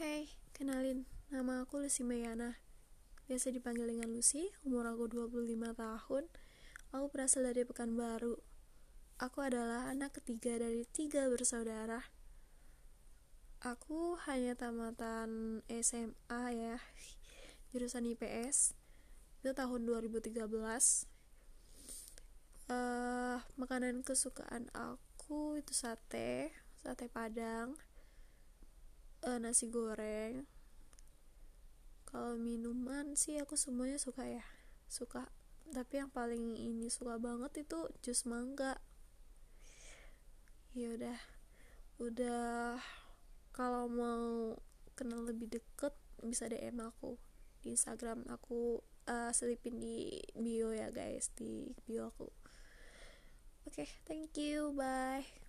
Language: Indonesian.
Hey, kenalin, nama aku Lucy Mayana. Biasa dipanggil dengan Lucy, umur aku 25 tahun. Aku berasal dari Pekanbaru. Aku adalah anak ketiga dari tiga bersaudara. Aku hanya tamatan SMA ya, jurusan IPS. Itu tahun 2013. Uh, makanan kesukaan aku itu sate, sate Padang nasi goreng. Kalau minuman sih aku semuanya suka ya. Suka. Tapi yang paling ini suka banget itu jus mangga. Ya udah. Udah kalau mau kenal lebih deket bisa DM aku. Di Instagram aku uh, selipin di bio ya guys. Di bio aku. Oke okay, thank you. Bye